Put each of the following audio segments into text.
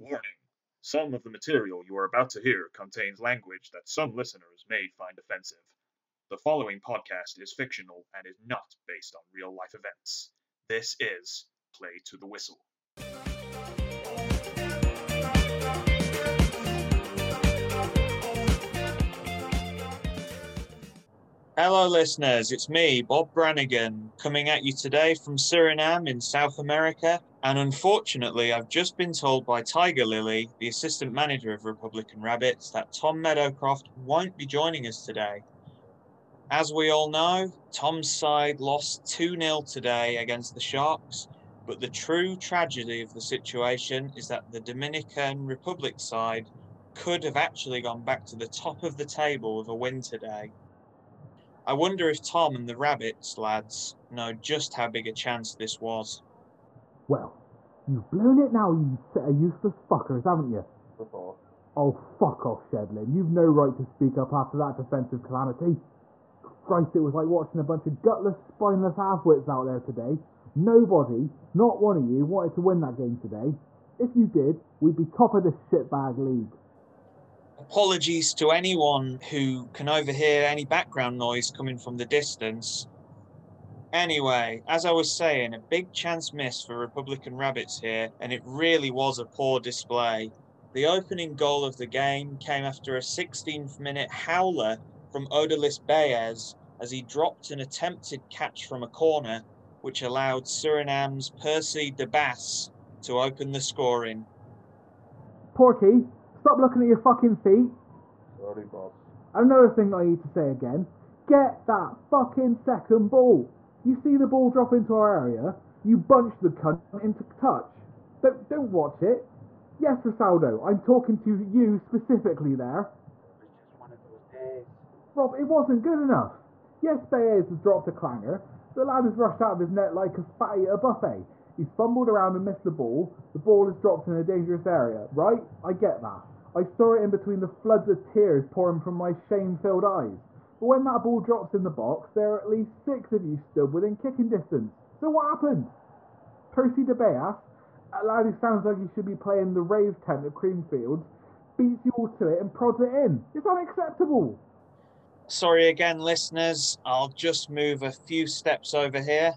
Warning. Some of the material you are about to hear contains language that some listeners may find offensive. The following podcast is fictional and is not based on real life events. This is Play to the Whistle. Hello, listeners. It's me, Bob Brannigan, coming at you today from Suriname in South America. And unfortunately, I've just been told by Tiger Lily, the assistant manager of Republican Rabbits, that Tom Meadowcroft won't be joining us today. As we all know, Tom's side lost 2 0 today against the Sharks. But the true tragedy of the situation is that the Dominican Republic side could have actually gone back to the top of the table with a win today. I wonder if Tom and the Rabbits lads know just how big a chance this was. Well, you've blown it now, you set of useless fuckers, haven't you? Oh, fuck off, Shedlin. You've no right to speak up after that defensive calamity. Christ, it was like watching a bunch of gutless, spineless half-wits out there today. Nobody, not one of you, wanted to win that game today. If you did, we'd be top of this shitbag league. Apologies to anyone who can overhear any background noise coming from the distance. Anyway, as I was saying, a big chance miss for Republican Rabbits here, and it really was a poor display. The opening goal of the game came after a 16th minute howler from Odalis Baez as he dropped an attempted catch from a corner, which allowed Suriname's Percy de Bass to open the scoring. Porky, stop looking at your fucking feet. Sorry, boss. Another thing I need to say again. Get that fucking second ball. You see the ball drop into our area, you bunch the cunt into touch. Don't, don't watch it. Yes, Rosaldo, I'm talking to you specifically there. Rob, it wasn't good enough. Yes, Baez has dropped a clanger. The lad has rushed out of his net like a fatty at a buffet. He's fumbled around and missed the ball. The ball is dropped in a dangerous area. Right? I get that. I saw it in between the floods of tears pouring from my shame-filled eyes. But when that ball drops in the box, there are at least six of you stood within kicking distance. So what happened? Percy de Beas, a lad who sounds like he should be playing the rave tent at Creamfields, beats you all to it and prods it in. It's unacceptable. Sorry again, listeners. I'll just move a few steps over here.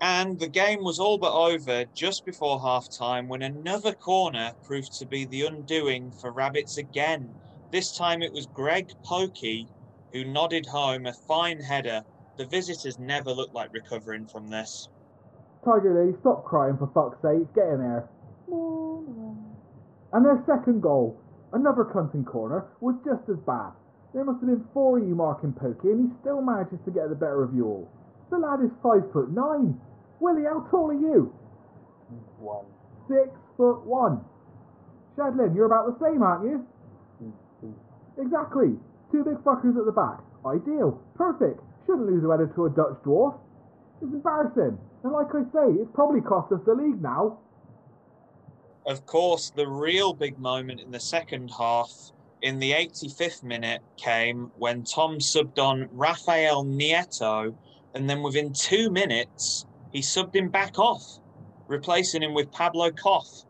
And the game was all but over just before half time when another corner proved to be the undoing for Rabbits again. This time it was Greg Pokey who nodded home a fine header. The visitors never looked like recovering from this. Tiger Lily, stop crying for fuck's sake. Get in there. And their second goal, another cunting corner, was just as bad. There must have been four of you marking Pokey, and he still manages to get the better of you all. The lad is five foot nine. Willie, how tall are you? One. Six foot one. Shadlin, you're about the same, aren't you? Exactly. Two big fuckers at the back. Ideal. Perfect. Shouldn't lose a header to a Dutch dwarf. It's embarrassing. And like I say, it's probably cost us the league now. Of course, the real big moment in the second half in the 85th minute came when Tom subbed on Rafael Nieto, and then within two minutes, he subbed him back off, replacing him with Pablo Koff.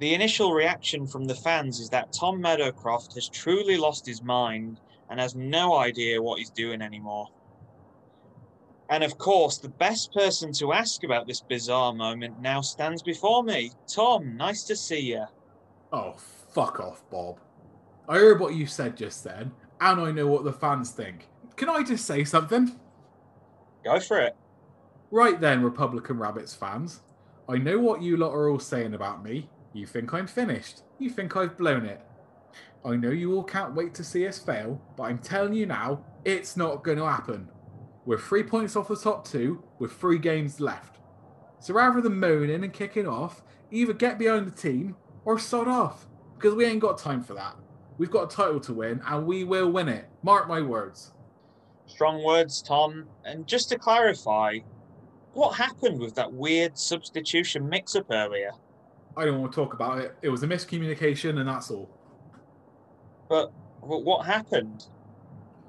The initial reaction from the fans is that Tom Meadowcroft has truly lost his mind and has no idea what he's doing anymore. And of course, the best person to ask about this bizarre moment now stands before me. Tom, nice to see you. Oh, fuck off, Bob. I heard what you said just then, and I know what the fans think. Can I just say something? Go for it. Right then, Republican Rabbits fans. I know what you lot are all saying about me. You think I'm finished. You think I've blown it. I know you all can't wait to see us fail, but I'm telling you now, it's not going to happen. We're three points off the top two with three games left. So rather than moaning and kicking off, either get behind the team or sod off, because we ain't got time for that. We've got a title to win, and we will win it. Mark my words. Strong words, Tom. And just to clarify, what happened with that weird substitution mix up earlier? I don't want to talk about it. It was a miscommunication, and that's all. But, but what happened?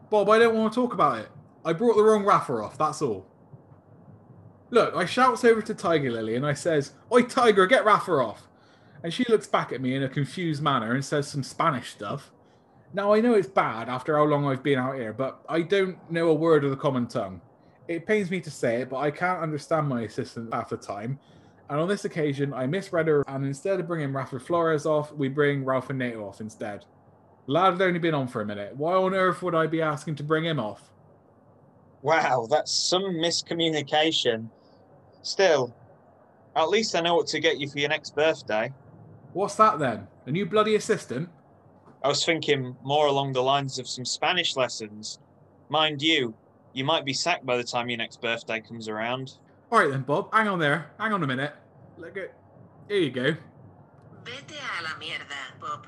Bob, I don't want to talk about it. I brought the wrong Rafa off, that's all. Look, I shouts over to Tiger Lily and I says, Oi Tiger, get Rafa off. And she looks back at me in a confused manner and says some Spanish stuff. Now I know it's bad after how long I've been out here, but I don't know a word of the common tongue. It pains me to say it, but I can't understand my assistant half the time. And on this occasion, I misread her, and instead of bringing Rafa Flores off, we bring Rafael Nieto off instead. Lad had only been on for a minute. Why on earth would I be asking to bring him off? Wow, that's some miscommunication. Still, at least I know what to get you for your next birthday. What's that then? A new bloody assistant? I was thinking more along the lines of some Spanish lessons. Mind you, you might be sacked by the time your next birthday comes around. All right then, Bob. Hang on there. Hang on a minute. Look go. Here you go. Vete a la mierda, Bob.